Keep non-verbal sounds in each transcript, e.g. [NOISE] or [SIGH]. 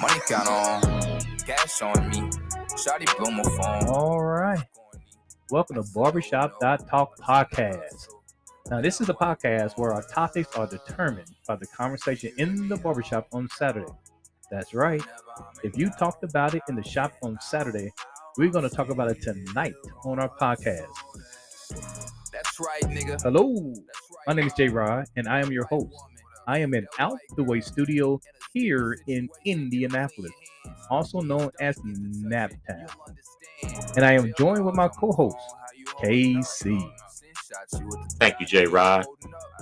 Money count on, cash on me. Shawty blow my phone. All right. Welcome to Barbershop.talk podcast. Now, this is a podcast where our topics are determined by the conversation in the barbershop on Saturday. That's right. If you talked about it in the shop on Saturday, we're going to talk about it tonight on our podcast. That's right, nigga. Hello, my name is Jay Rod, and I am your host. I am in Out the Way Studio here in Indianapolis, also known as Naptown. And I am joined with my co-host, KC. Thank you, Jay Rod.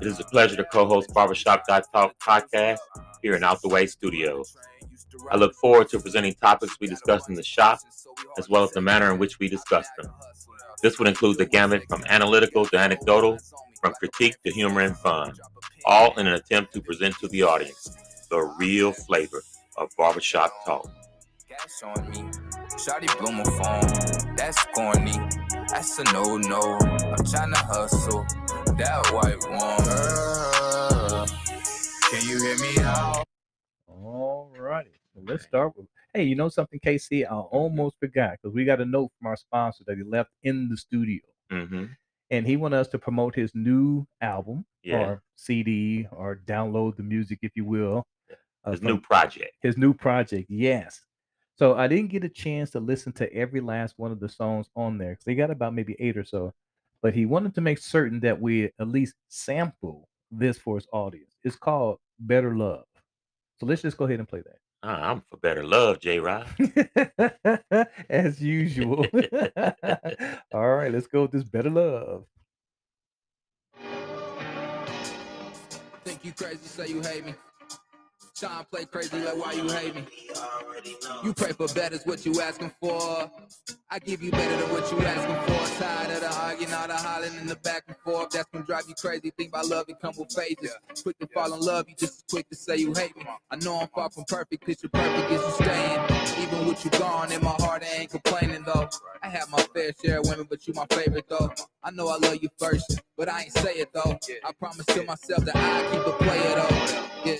It is a pleasure to co-host Barbershop Talk podcast here in Out the Way Studios. I look forward to presenting topics we discuss in the shop, as well as the manner in which we discuss them. This would include the gamut from analytical to anecdotal, from critique to humor and fun, all in an attempt to present to the audience the real flavor of barbershop talk. Cash on me. Shawty blow my phone. That's corny. That's a no no. I'm tryna hustle. That white one. Can you hear me out? All righty. So let's start with. Hey, you know something, KC? I almost forgot because we got a note from our sponsor that he left in the studio, hmm and he wanted us to promote his new album Yeah. or CD or download the music, if you will. Uh, His from new project. his new project. Yes. So I didn't get a chance to listen to every last one of the songs on there because they got about maybe eight or so. But he wanted to make certain that we at least sample this for his audience. It's called Better Love. So let's just go ahead and play that. I'm for better love, J Rod. [LAUGHS] As usual. [LAUGHS] All right, let's go with this Better Love. Think you crazy, say you hate me. Sean play crazy like why you hate me. You pray for better's what you asking for. I give you better than what you asking for. Tired of the arguing, all the hollering in the back and forth. That's gonna drive you crazy. Think about love, it come with phases. Quick to fall in love, you just as quick to say you hate me. I know I'm far from perfect, picture perfect is you staying. Even with you gone in my heart, I ain't complaining though. I have my fair share of women, but you my favorite though. I know I love you first, but I ain't say it though. I promise to myself that I keep a player though. Yeah.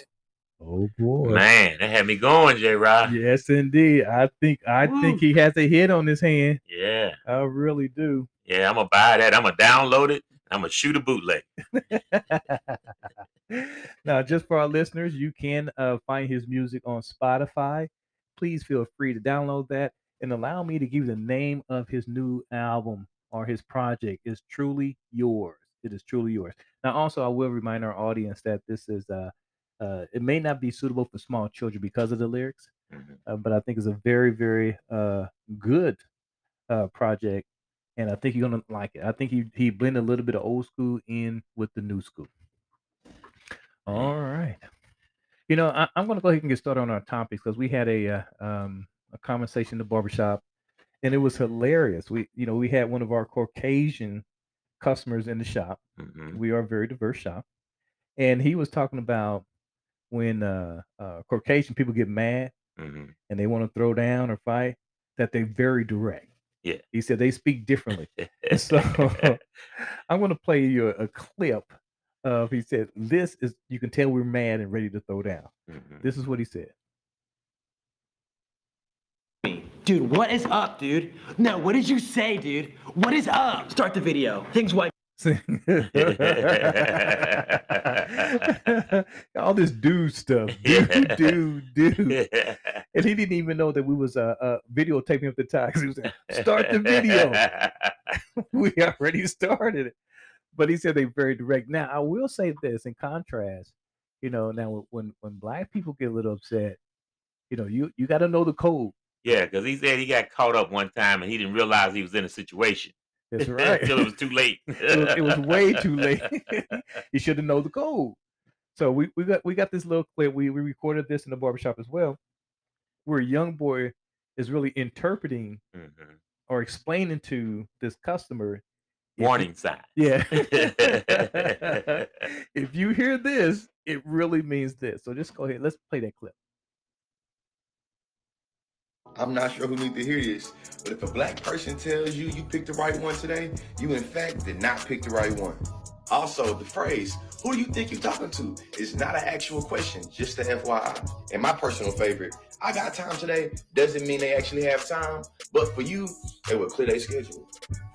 Oh boy. Man, that had me going, J Rod. Yes, indeed. I think I think he has a hit on his hand. Yeah. I really do. Yeah, I'm gonna buy that. I'm gonna download it. I'm gonna shoot a bootleg. [LAUGHS] now, just for our listeners, you can uh, find his music on Spotify. Please feel free to download that and allow me to give you the name of his new album or his project. It's truly yours. It is truly yours. Now, also, I will remind our audience that this is uh, uh, it may not be suitable for small children because of the lyrics, Mhm. uh, but I think it's a very, very uh, good uh, project, and I think you're gonna like it. I think he he blended a little bit of old school in with the new school. All right, you know I, I'm gonna go ahead and get started on our topics because we had a uh, um, a conversation in the barbershop, and it was hilarious. We you know we had one of our Caucasian customers in the shop. Mhm. We are a very diverse shop, and he was talking about when uh, uh, Caucasian people get mad Mhm. and they want to throw down or fight, that they're very direct. Yeah. He said they speak differently. so [LAUGHS] [LAUGHS] I'm going to play you a, a clip of, he said, this is, you can tell we're mad and ready to throw down. Mhm. This is what he said. Dude, what is up, dude? No, what did you say, dude? What is up? Start the video. Things white. [LAUGHS] All this dude stuff, [LAUGHS] dude, dude, dude, and he didn't even know that we was uh, uh videotaping at the time he was like, "Start the video." [LAUGHS] we already started it. But he said they very direct. Now I will say this in contrast, you know, now when when black people get a little upset, you know, you you got to know the code. yeah, because he said he got caught up one time and he didn't realize he was in a situation That's [LAUGHS] right. until it was too late. [LAUGHS] it, was, it was way too late. [LAUGHS] you should have known the code. So we, we got we got this little clip. We we recorded this in the barbershop as well, where a young boy is really interpreting Mhm. or explaining to this customer. Warning sign. Yeah. if you hear this, it really means this. So just go ahead. Let's play that clip. I'm not sure who need to hear this, but if a black person tells you you picked the right one today, you in fact did not pick the right one. Also, the phrase, who do you think you're talking to, is not an actual question, just a FYI. And my personal favorite, I got time today, doesn't mean they actually have time, but for you, they will clear their schedule.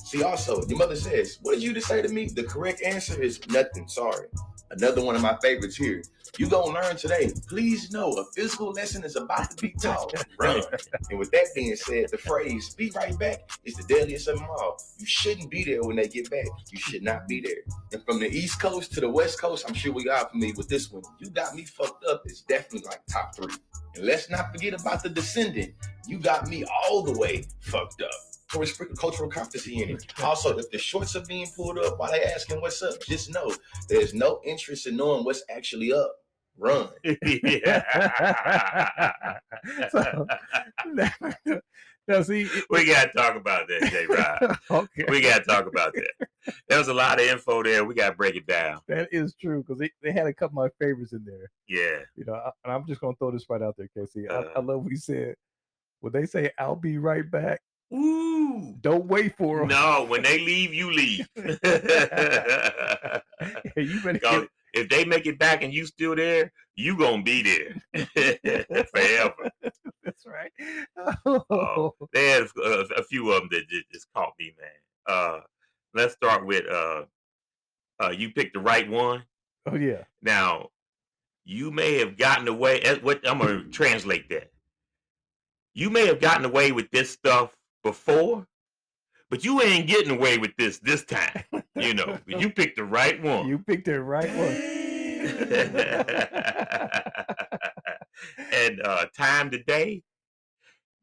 See, also, your mother says, What did you just say to me? The correct answer is nothing, sorry. Another one of my favorites here. You gonna learn today. Please know a physical lesson is about to be taught. [LAUGHS] Run. and with that being said, the phrase "be right back" is the deadliest of them all. You shouldn't be there when they get back. You should not be there. And from the East Coast to the West Coast, I'm sure we got familiar with this one. You got me fucked up. It's definitely like top three. And let's not forget about the descendant. You got me all the way fucked up. So it's cultural competency in it. Also, if the shorts are being pulled up while they asking what's up, just know there's no interest in knowing what's actually up. Run. [LAUGHS] so, now, see, we gotta talk about that, J. Rod. [LAUGHS] okay. We gotta talk about that. There was a lot of info there. We gotta break it down. That is true because they, they had a couple of my favorites in there. Yeah. You know, I, and I'm just gonna throw this right out there, Casey. Uh, I, I love what you said. When they say "I'll be right back," Ooh. Don't wait for them. No, when they leave, you leave. [LAUGHS] yeah, you better get... If they make it back and you still there, you gonna be there [LAUGHS] forever. [LAUGHS] That's right. Oh. Oh, they had a, a, few of them that just, just caught me, man. Uh, let's start with uh, uh, you picked the right one. Oh yeah. Now, you may have gotten away. What I'm gonna translate that. You may have gotten away with this stuff before, but you ain't getting away with this this time. You know, [LAUGHS] you picked the right one. You picked the right one. [LAUGHS] and uh, time today,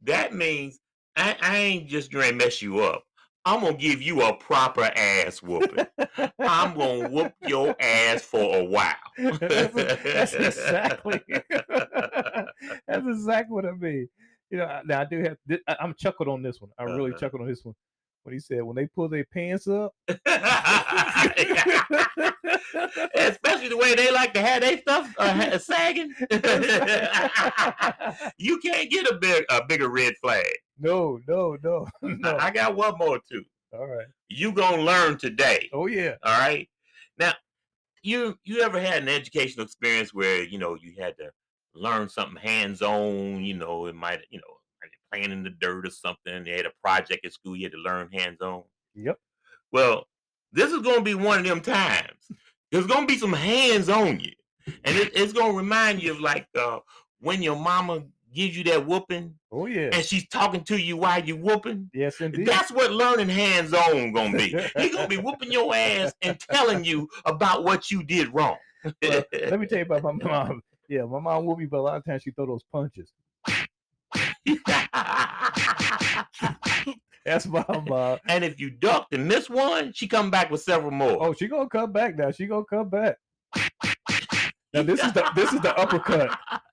that means I, I ain't just gonna mess you up. I'm gonna give you a proper ass whooping. I'm gonna whoop your ass for a while. [LAUGHS] that's, that's exactly. that's exactly what I mean you know, now I do have. I'm chuckled on this one. I really uh-huh. chuckled on this one when he said when they pull their pants up, [LAUGHS] especially the way they like to have their stuff uh, sagging. [LAUGHS] you can't get a big a bigger red flag. No, no, no, [LAUGHS] no. I got one more too. All right. You gonna learn today. Oh yeah. All right. Now, you you ever had an educational experience where you know you had to learn something hands on. You know, it might, you know, playing in the dirt or something. They had a project at school you had to learn hands on. Yep. Well, this is going to be one of them times. There's going to be some hands on you, and it, it's going to remind you of like uh, when your mama gives you that whooping. Oh yeah. And she's talking to you while you whooping. Yes, indeed. That's what learning hands on gonna be. He's gonna be whooping your ass and telling you about what you did wrong. well, let me tell you about my [LAUGHS] mom. Yeah, my mom whooped me, but a lot of times she throw those punches. [LAUGHS] That's my mom. And if you ducked and missed one, she come back with several more. Oh, she gonna come back now. She gonna come back. [LAUGHS] Now this is the this is the uppercut.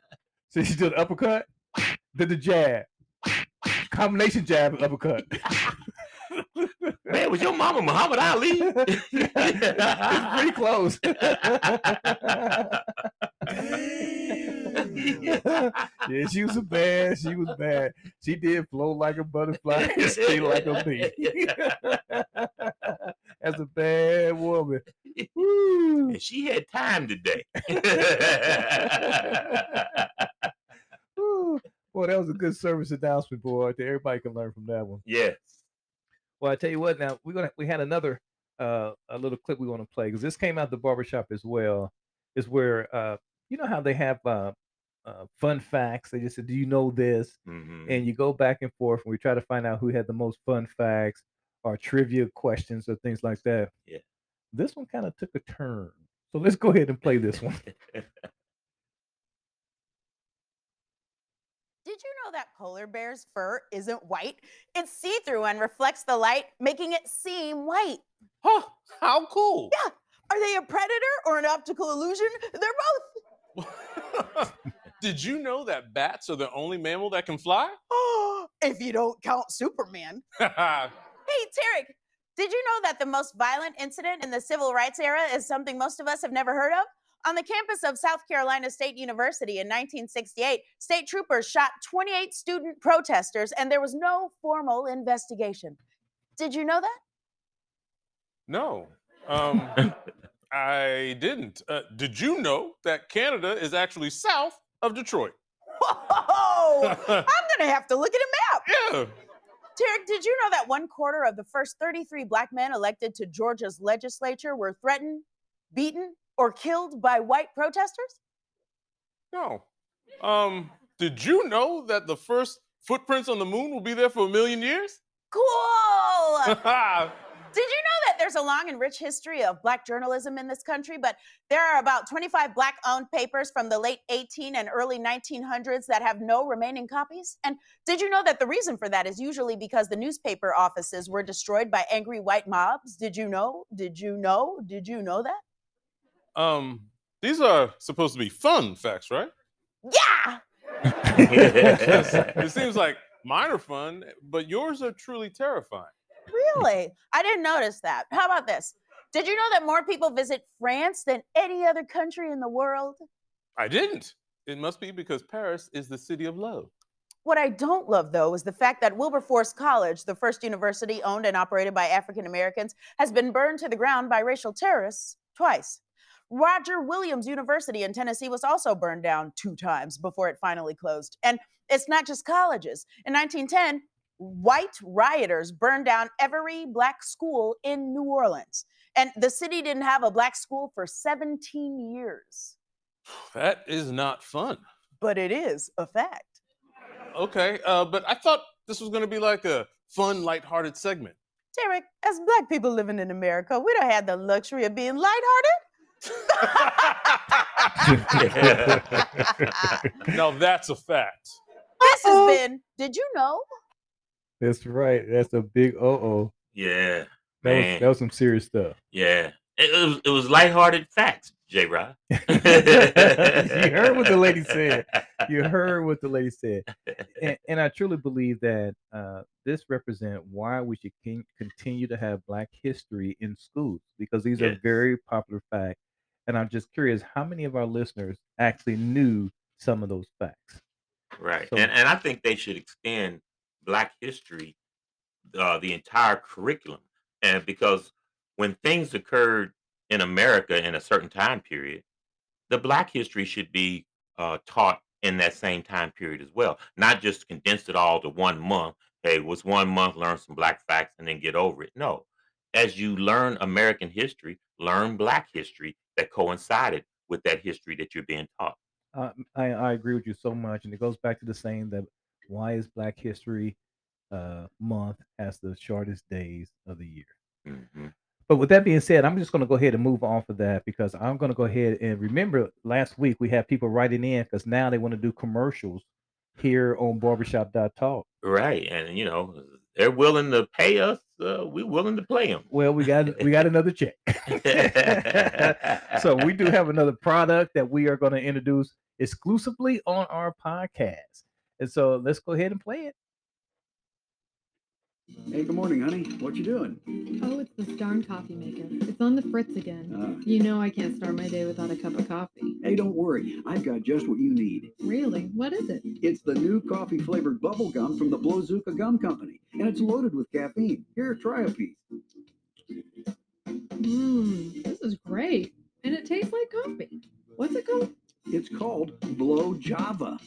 [LAUGHS] See, she did the uppercut, did the jab, combination jab and uppercut. Man, was your mama Muhammad Ali? it's pretty close. Yeah, she was bad. She was bad. She did flow like a butterfly and stay like a bee. [LAUGHS] That's a bad woman. And she had time today. [LAUGHS] Boy, that was a good service announcement, boy. Everybody can learn from that one. Yes. Well, I tell you what. Now we're gonna we had another uh a little clip we want to play because this came out the barbershop as well. Is where uh you know how they have uh, uh, fun facts. They just said, "Do you know this?" Mm-hmm. And you go back and forth, and we try to find out who had the most fun facts or trivia questions or things like that. Yeah. This one kind of took a turn, so let's go ahead and play this one. [LAUGHS] Did you know that polar bear's fur isn't white? It's see through and reflects the light, making it seem white. Huh, how cool. Yeah. Are they a predator or an optical illusion? They're both. [LAUGHS] Did you know that bats are the only mammal that can fly? Oh, [GASPS] if you don't count Superman. [LAUGHS] hey, Tarek, did you know that the most violent incident in the civil rights era is something most of us have never heard of? On the campus of South Carolina State University in 1968, state troopers shot 28 student protesters and there was no formal investigation. Did you know that? No. Um, [LAUGHS] I didn't. Uh, did you know that Canada is actually south of Detroit? Whoa! [LAUGHS] I'm to have to look at a map. Yeah. Tarek, did you know that one quarter of the first 33 black men elected to Georgia's legislature were threatened, beaten, or killed by white protesters? No. Um, did you know that the first footprints on the moon will be there for a million years? Cool! [LAUGHS] Did you know there's a long and rich history of black journalism in this country? But there are about 25 black owned papers from the late 18 and early 1900s that have no remaining copies. And did you know that the reason for that is usually because the newspaper offices were destroyed by angry white mobs? Did you know? Did you know? Did you know that? Um, these are supposed to be fun facts, right? Yeah! [LAUGHS] it seems like mine are fun, but yours are truly terrifying. [LAUGHS] Really? I didn't notice that. How about this? Did you know that more people visit France than any other country in the world? I didn't. It must be because Paris is the city of love. What I don't love, though, is the fact that Wilberforce College, the first university owned and operated by African Americans, has been burned to the ground by racial terrorists twice. Roger Williams University in Tennessee was also burned down two times before it finally closed. And it's not just colleges. In 1910, white rioters burned down every black school in New Orleans. And the city didn't have a black school for 17 years. That is not fun. But it is a fact. Okay, uh, but I thought this was going to be like a fun, lighthearted segment. Derek, as black people living in America, we don't have the luxury of being lighthearted. [LAUGHS] now that's a fact. This has been, did you know? That's right. That's a big uh oh. Yeah. That was, that was some serious stuff. Yeah. It, it was it was lighthearted facts, J Rod. [LAUGHS] you heard what the lady said. You heard what the lady said. And, and I truly believe that uh, this represents why we should con- continue to have Black history in schools because these are very popular facts. And I'm just curious how many of our listeners actually knew some of those facts. Right. So- and and I think they should extend Black history, uh, the entire curriculum, and because when things occurred in America in a certain time period, the Black history should be uh, taught in that same time period as well, not just condensed it all to one month. Hey, was one month, learn some Black facts, and then get over it. No, as you learn American history, learn Black history that coincided with that history that you're being taught. Uh, I, I agree with you so much. And it goes back to the saying that why is Black History uh, Month has the shortest days of the year? Mhm. But with that being said, I'm just going to go ahead and move on for that because I'm going to go ahead and remember last week we had people writing in because now they want to do commercials here on Barbershop.talk. Right, and you know they're willing to pay us. Uh, we're willing to play them. Well, we got we got another check. [LAUGHS] so we do have another product that we are going to introduce exclusively on our podcast. And so let's go ahead and play it. Hey, good morning, honey. What you doing? Oh, it's the darn coffee maker. It's on the fritz again. Uh, You know I can't start my day without a cup of coffee. hey, don't worry. I've got just what you need. Really? What is it? It's the new coffee flavored bubble gum from the Blowzuka Gum Company, and it's loaded with caffeine. Here, try a piece. Mmm, this is great. And it tastes like coffee. What's it called? It's called Blow Java.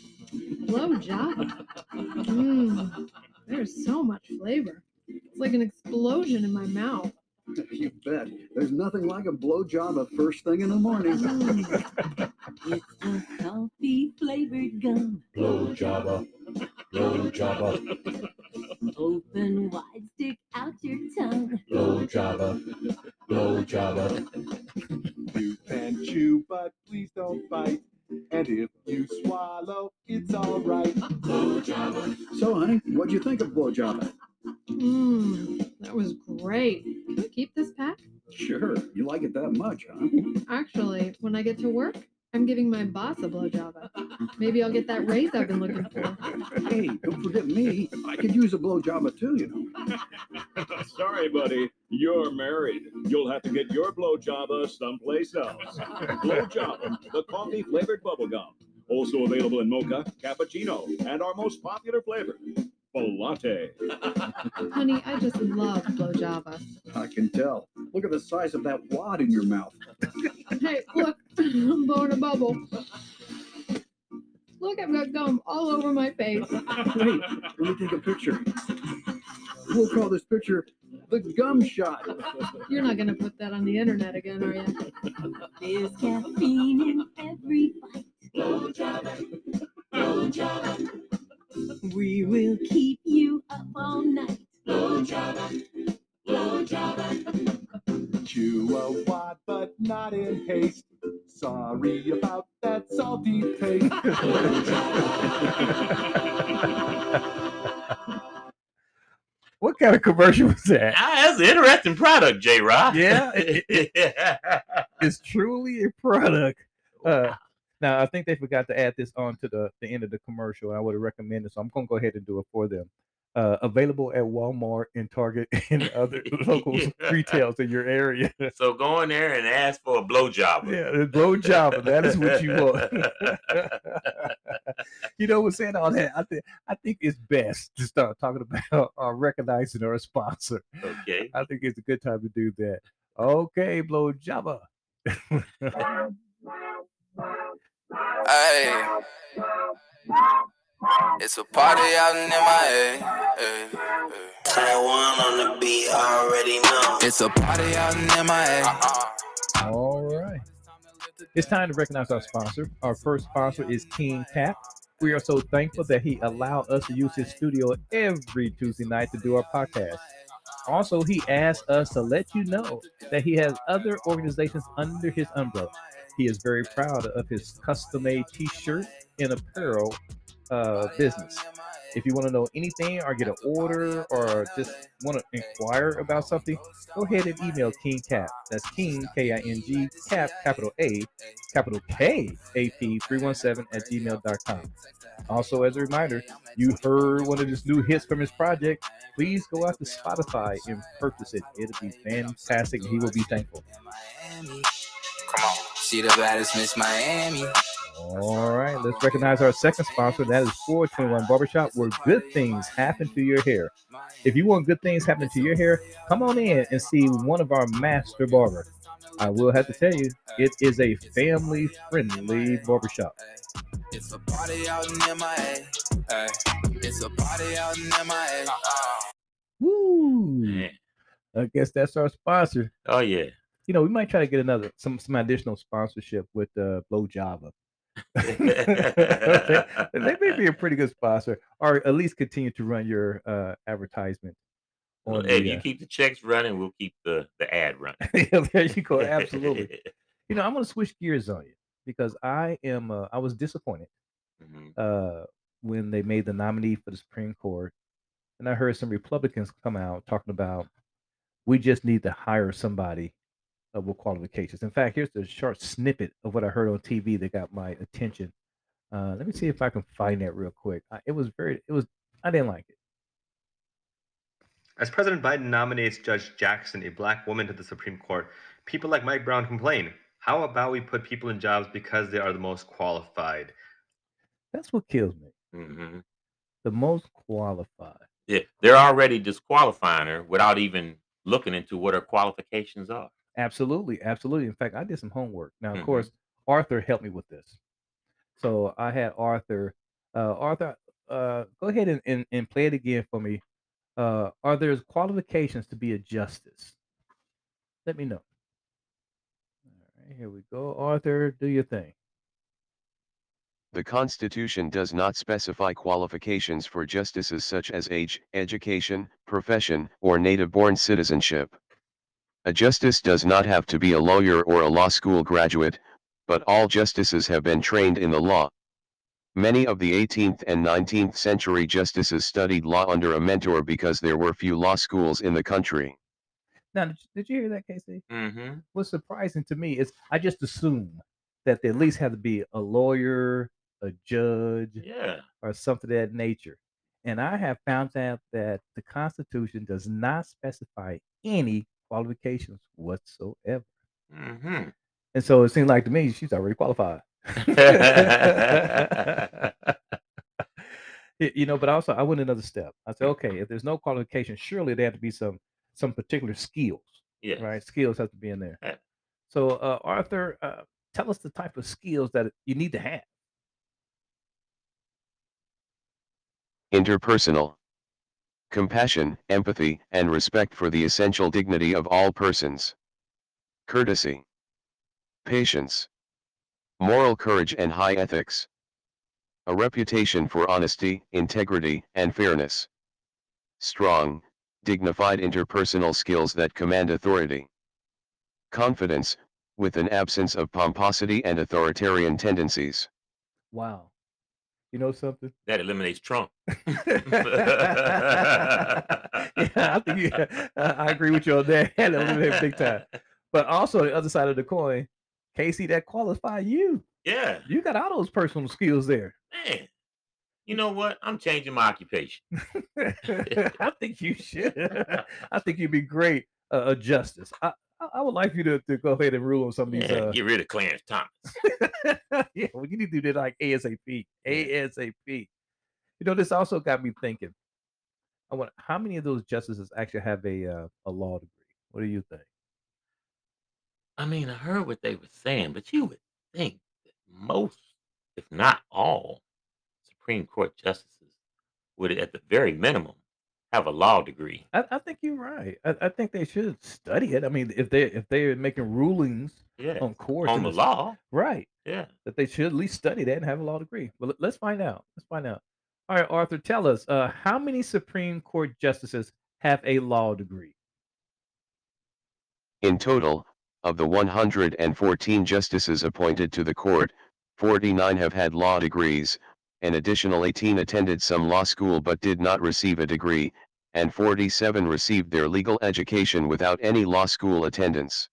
Blow Java. Mmm, there's so much flavor. It's like an explosion in my mouth. [LAUGHS] you bet. There's nothing like a Blow Java first thing in the morning. Mm. [LAUGHS] It's a coffee flavored gum. Blow Java. Blow Java. Open wide, stick out your tongue. Blow Java. Blow Java. You can chew, but please don't bite. And if you swallow, it's alright. So, honey, what'd you think of Blow Java? Mmm, that was great. Can we keep this pack? Sure. You like it that much, huh? Actually, when I get to work, I'm giving my boss a blow Java. Maybe I'll get that raise I've been looking for. Hey, don't forget me. I could use a Blow Java too, you know. [LAUGHS] Sorry, buddy. You're married. You'll have to get your blow java someplace else. Blow java, the coffee flavored bubble gum. Also available in mocha, cappuccino, and our most popular flavor, latte. [LAUGHS] Honey, I just love blow java. I can tell. Look at the size of that wad in your mouth. [LAUGHS] Hey, look, [LAUGHS] I'm blowing a bubble. Look, I've got gum all over my face. Wait, let me take a picture. We'll call this picture the gum shot. You're not gonna put that on the internet again, are you? There's caffeine in every bite. Blow java, blow java. We will keep you up all night. Blow java, blow java. Chew a wad, but not in haste. Sorry about that salty taste. [LAUGHS] What kind of commercial was that? Ah, that's an interesting product, J. Rock. Yeah, it- [LAUGHS] It's truly a product. Uh, now I think they forgot to add this on to the, the end of the commercial. And I would have recommended, so I'm gonna go ahead and do it for them. Uh, available at Walmart and Target [LAUGHS] and other [LAUGHS] local retails in your area. [LAUGHS] so go in there and ask for a blow job. Yeah, a blow job. That is what you want. you know, with saying all that, I think I think it's best to start talking about uh, recognizing our sponsor. Okay. I think it's a good time to do that. Okay, blow Java. Hey, it's a party out in MIA. Eh, eh, eh. Taiwan on the beat, already know. It's a party out in MIA. All right. It's time to recognize our sponsor. Our first sponsor is King Tap. We are so thankful that he allowed us to use his studio every Tuesday night to do our podcast. Also, he asked us to let you know that he has other organizations under his umbrella. He is very proud of his custom made t shirt and apparel uh, business. If you want to know anything or get an order or just want to inquire about something, go ahead and email King Cap. That's King, K I N G, Cap, capital A, capital K, A P 317 at gmail.com. Also, as a reminder, you heard one of his new hits from his project. Please go out to Spotify and purchase it. It'll be fantastic. He will be thankful. Come on, she the baddest Miss Miami. All right, let's recognize our second sponsor. That is 421 Barbershop, where good things happen to your hair. If you want good things happening to your hair, come on in and see one of our master barbers. I will have to tell you, it is a family friendly barbershop. It's a party out in MIA. It's a party out in MIA. Woo! I guess that's our sponsor. Oh yeah. You know, we might try to get another some some additional sponsorship with uh, Blow Java. [LAUGHS] they, they may be a pretty good sponsor, or at least continue to run your uh, advertisement. Well, on if the, you uh, keep the checks running, we'll keep the, the ad running. [LAUGHS] yeah, there you go. Absolutely. [LAUGHS] you know, I'm going to switch gears on you because I am. Uh, I was disappointed Mhm. uh, when they made the nominee for the Supreme Court, and I heard some Republicans come out talking about we just need to hire somebody with qualifications. In fact, here's the short snippet of what I heard on TV that got my attention. Uh, let me see if I can find that real quick. I, it was very. It was. I didn't like it. As President Biden nominates Judge Jackson, a black woman, to the Supreme Court, people like Mike Brown complain. How about we put people in jobs because they are the most qualified? That's what kills me. hmm The most qualified. Yeah, they're already disqualifying her without even looking into what her qualifications are. Absolutely, absolutely. In fact, I did some homework. Now, of Mhm. course, Arthur helped me with this. So I had Arthur. Uh, Arthur, uh, go ahead and, and, and play it again for me. Uh, are there qualifications to be a justice? Let me know. All right, here we go. Arthur, do your thing. The Constitution does not specify qualifications for justices such as age, education, profession, or native-born citizenship. A justice does not have to be a lawyer or a law school graduate, but all justices have been trained in the law. Many of the 18th and 19th century justices studied law under a mentor because there were few law schools in the country. Now, did you, hear that, Casey? Mm-hmm. What's surprising to me is I just assume that they at least have to be a lawyer, a judge, Yeah. or something of that nature. and I have found out that the Constitution does not specify any qualifications whatsoever. Mm-hmm. And so it seems like to me she's already qualified. [LAUGHS] [LAUGHS] You know, but also I went another step. I said, okay, if there's no qualification, surely there have to be some some particular skills, Yes. right? Skills have to be in there. Yeah. So, uh, Arthur, uh, tell us the type of skills that you need to have. interpersonal compassion, empathy, and respect for the essential dignity of all persons, courtesy, patience, moral courage, and high ethics, a reputation for honesty, integrity, and fairness, strong, dignified interpersonal skills that command authority, confidence, with an absence of pomposity and authoritarian tendencies. Wow. You know something? That eliminates Trump. [LAUGHS] [LAUGHS] yeah, I think you, [LAUGHS] I I agree with you on that. That eliminates big time. But also the other side of the coin, Casey, that qualify you. Yeah, You got all those personal skills there. man. You know what? I'm changing my occupation. I think you should. I think you'd be great uh, a justice. I, I I would like you to, to go ahead and rule on some of these. Yeah, Uh, get rid of Clarence Thomas. [LAUGHS] yeah, well, you need to do that like ASAP. ASAP. You know, this also got me thinking. I want how many of those justices actually have a uh, a law degree? What do you think? I mean, I heard what they were saying, but you would think that most, if not all, Supreme Court justices would, at the very minimum, have a law degree. I, I think you're right. I, I think they should study it. I mean, if they if they're making rulings Yeah, on courts on in the s- law. right? Yeah. that they should at least study that and have a law degree. Well, let- let's find out. Let's find out. All right, Arthur, tell us uh, how many Supreme Court justices have a law degree? In total, of the 114 justices appointed to the court, 49 have had law degrees, an additional 18 attended some law school but did not receive a degree, and 47 received their legal education without any law school attendance.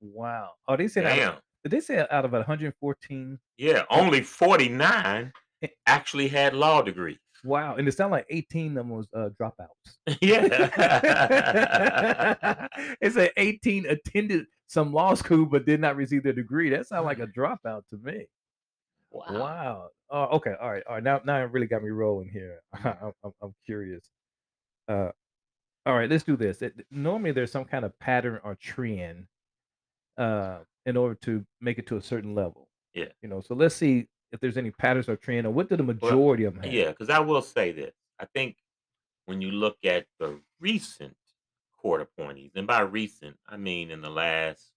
Wow. Oh, they said out of, did they say out of 114? Yeah, only 49 actually had law degrees. Wow, and it sounded like 18 of them was uh, dropouts. [LAUGHS] Yeah. [LAUGHS] it said 18 attended some law school but did not receive their degree. That sounds like a dropout to me. Wow. Wow. Oh, okay. All right. All right. Now, now it really got me rolling here. [LAUGHS] I'm, I'm, I'm curious. Uh, all right. Let's do this. It, normally, there's some kind of pattern or trend uh, in order to make it to a certain level. Yeah. You know. So let's see if there's any patterns or trend, or what do the Well, majority of them have? Yeah, because I will say this. I think when you look at the recent court appointees, and by recent, I mean in the last,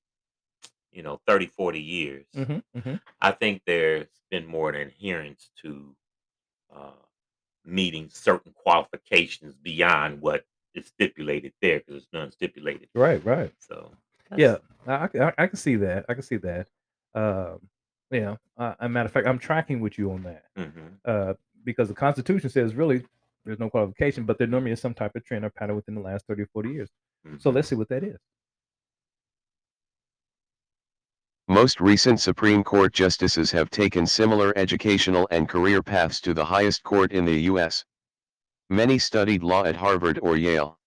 you know, 30, 40 years, hmm hmm I think there's been more an adherence to uh, meeting certain qualifications beyond what is stipulated there, because it's none stipulated. Right. Right. So, Yeah. I, I, I- can see that. I can see that. Um, yeah. Uh, a matter of fact, I'm tracking with you on that. mhm. uh, because the Constitution says really there's no qualification, but there normally is some type of trend or pattern within the last 30 or 40 years. So Mhm. let's see what that is. Most recent Supreme Court justices have taken similar educational and career paths to the highest court in the U.S. Many studied law at Harvard or Yale.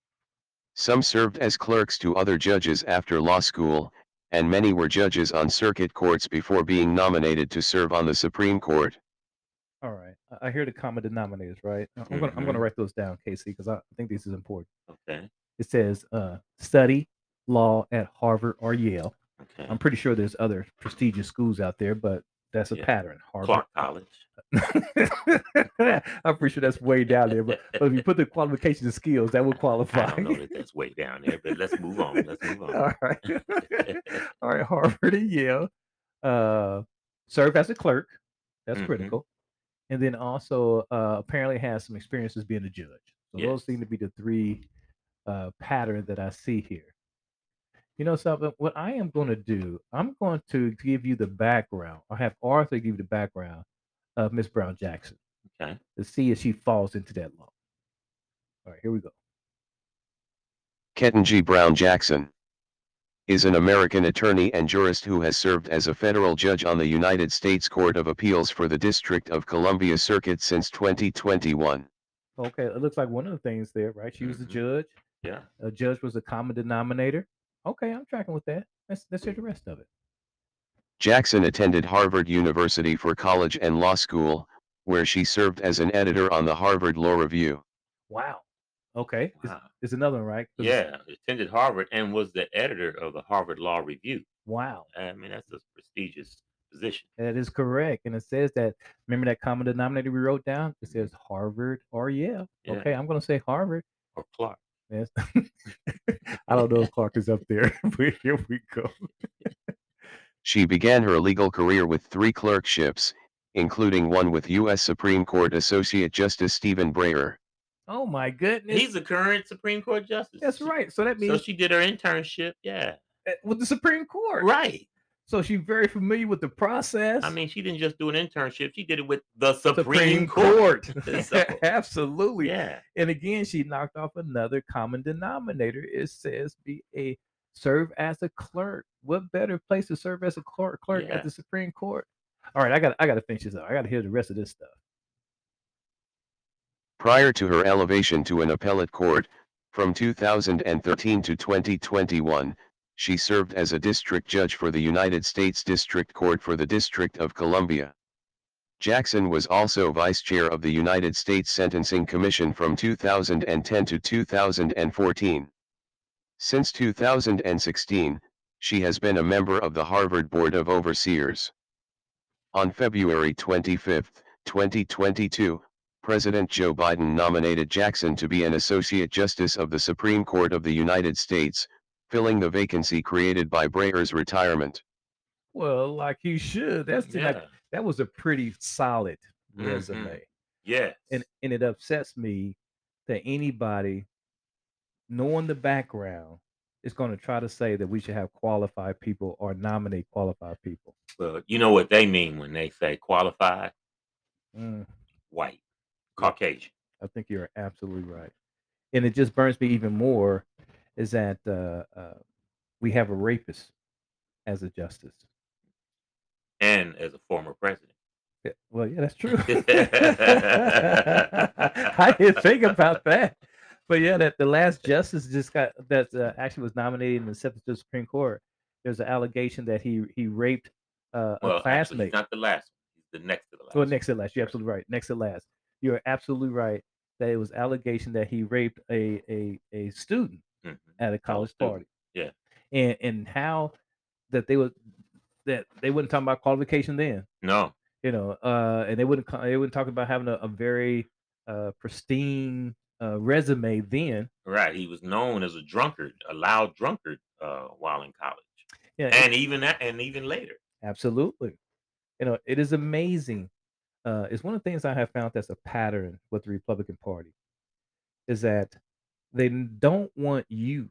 Some served as clerks to other judges after law school, and many were judges on circuit courts before being nominated to serve on the Supreme Court. All right. I- I hear the common denominators, right? I- I'm gonna I'm gonna Mhm. write those down, Casey, because I think this is important. Okay. It says uh, study law at Harvard or Yale. Okay. I'm pretty sure there's other prestigious schools out there, but that's a Yeah. pattern. Harvard. Clark College. [LAUGHS] I'm pretty sure that's way down there, but, but if you put the qualifications and skills, that would [LAUGHS] I qualify. don't know that that's way down there, but let's move on. Let's move [LAUGHS] on. All right. All right. Harvard and Yale. Uh, serve as a clerk. That's Mhm. critical. And then also uh, apparently has some experience as being a judge. So those seem to be the three uh, patterns that I see here. You know something? What I am going to do, I'm going to give you the background. I'll have Arthur give you the background of Miss Brown Jackson Okay. to see if she falls into that law. All right, here we go. Ketanji Brown Jackson is an American attorney and jurist who has served as a federal judge on the United States Court of Appeals for the District of Columbia Circuit since 2021. Okay, it looks like one of the things there, right? She was a Mhm. judge. Yeah. A judge was a common denominator. Okay, I'm tracking with that. Let's let's hear the rest of it. Jackson attended Harvard University for college and law school, where she served as an editor on the Harvard Law Review. Wow. Okay. It's, Wow. it's another one, right? Yeah, attended Harvard and was the editor of the Harvard Law Review. Wow. I mean, that's a prestigious position. That is correct. And it says that, remember that common denominator we wrote down? It mm-hmm. says Harvard or Yale. Yeah. Okay, I'm going to say Harvard. Or Clark. Yes. [LAUGHS] I don't know if Clark is up there, [LAUGHS] but here we go. She began her legal career with three clerkships, including one with U.S. Supreme Court Associate Justice Stephen Breyer. Oh my goodness. He's a current Supreme Court justice. That's right. So that means So she did her internship. Yeah. uh, with the Supreme Court. Right. So she's very familiar with the process. I mean, she didn't just do an internship. She did it with the Supreme, Supreme Court. Court. [LAUGHS] So, [LAUGHS] Absolutely. yeah. And again, she knocked off another common denominator. It says be a serve as a clerk. What better place to serve as a clerk clerk Yeah. at the Supreme Court? All right, I got I got to finish this up. I got to hear the rest of this stuff. Prior to her elevation to an appellate court, from 2013 to 2021, she served as a district judge for the United States District Court for the District of Columbia. Jackson was also vice chair of the United States Sentencing Commission from 2010 to 2014. Since 2016, she has been a member of the Harvard Board of Overseers. On February 25, 2022, President Joe Biden nominated Jackson to be an Associate Justice of the Supreme Court of the United States, filling the vacancy created by Breyer's retirement. Well, like he should. That's the- like that was a pretty solid Mhm. resume. Yes. And and it upsets me that anybody knowing the background is going to try to say that we should have qualified people or nominate qualified people. Well, you know what they mean when they say qualified? Mm. White, Caucasian. I think you're absolutely right. And it just burns me even more is that uh, uh, we have a rapist as a justice. and as a former president. Yeah, well, yeah, that's true. [LAUGHS] [LAUGHS] I didn't think about that. But yeah, that the last justice just got that uh, actually was nominated in the Supreme Court. There's an allegation that he he raped uh, Well, a classmate. he's not the last. The next to the last. Well, next to last. You're absolutely right. Next to last. You're absolutely right that it was allegation that he raped a a, a student Mhm. at a college party. Yeah. And and how that they would that they wouldn't talk about qualification then. No. You know, uh, and they wouldn't they wouldn't talk about having a, a very uh, pristine uh, resume then. Right. He was known as a drunkard, a loud drunkard, uh, while in college, Yeah, and even that, and even later. Absolutely. You know, it is amazing. Uh, it's one of the things I have found that's a pattern with the Republican Party is that they don't want you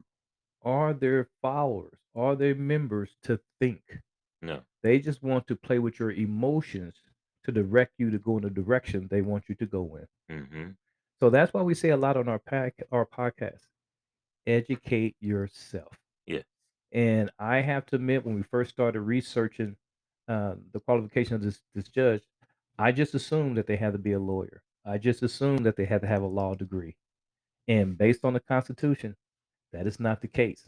or their followers or their members to think. No. They just want to play with your emotions to direct you to go in the direction they want you to go in. hmm So that's why we say a lot on our pack our podcast. Educate yourself. Yeah. And I have to admit, when we first started researching uh, the qualification of this this judge, I just assumed that they had to be a lawyer. I just assumed that they had to have a law degree. And based on the Constitution, that is not the case.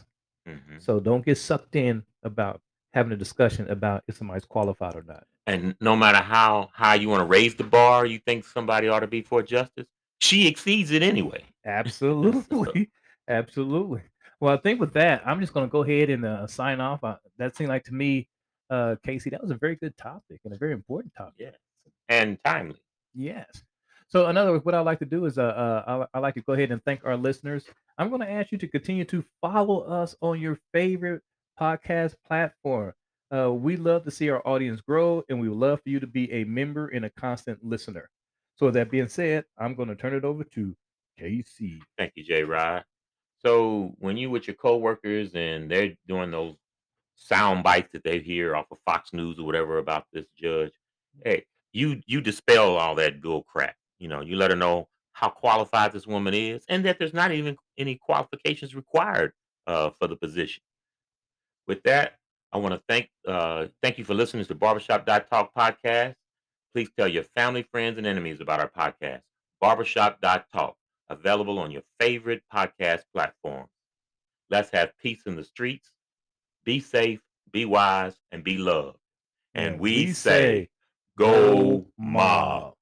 hmm So don't get sucked in about having a discussion about if somebody's qualified or not. And no matter how high you want to raise the bar, you think somebody ought to be for justice, she exceeds it anyway. [LAUGHS] Absolutely. Absolutely. Well, I think with that, I'm just going to go ahead and uh, sign off. Uh, that seemed like to me, uh, Casey, that was a very good topic and a very important topic. Yes. And timely. Yes. So, in other words, what I like to do is uh, uh, I, I like to go ahead and thank our listeners. I'm going to ask you to continue to follow us on your favorite podcast platform. Uh, we love to see our audience grow, and we would love for you to be a member and a constant listener. So, with that being said, I'm going to turn it over to Casey. Thank you, Jay Rod. So when you with your coworkers and they're doing those sound bites that they hear off of Fox News or whatever about this judge, hey, you you dispel all that bull crap. You know, you let her know how qualified this woman is and that there's not even any qualifications required uh, for the position. With that, I want to thank uh, thank you for listening to Barbershop Talk podcast. Please tell your family, friends, and enemies about our podcast. Barbershop.talk, available on your favorite podcast platform. Let's have peace in the streets. Be safe, be wise, and be loved. And we we say, go mob.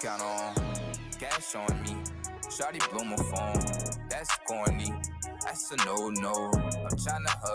Count on, cash on me. Shawty blow my phone, that's corny. That's a no no. I'm tryna hustle.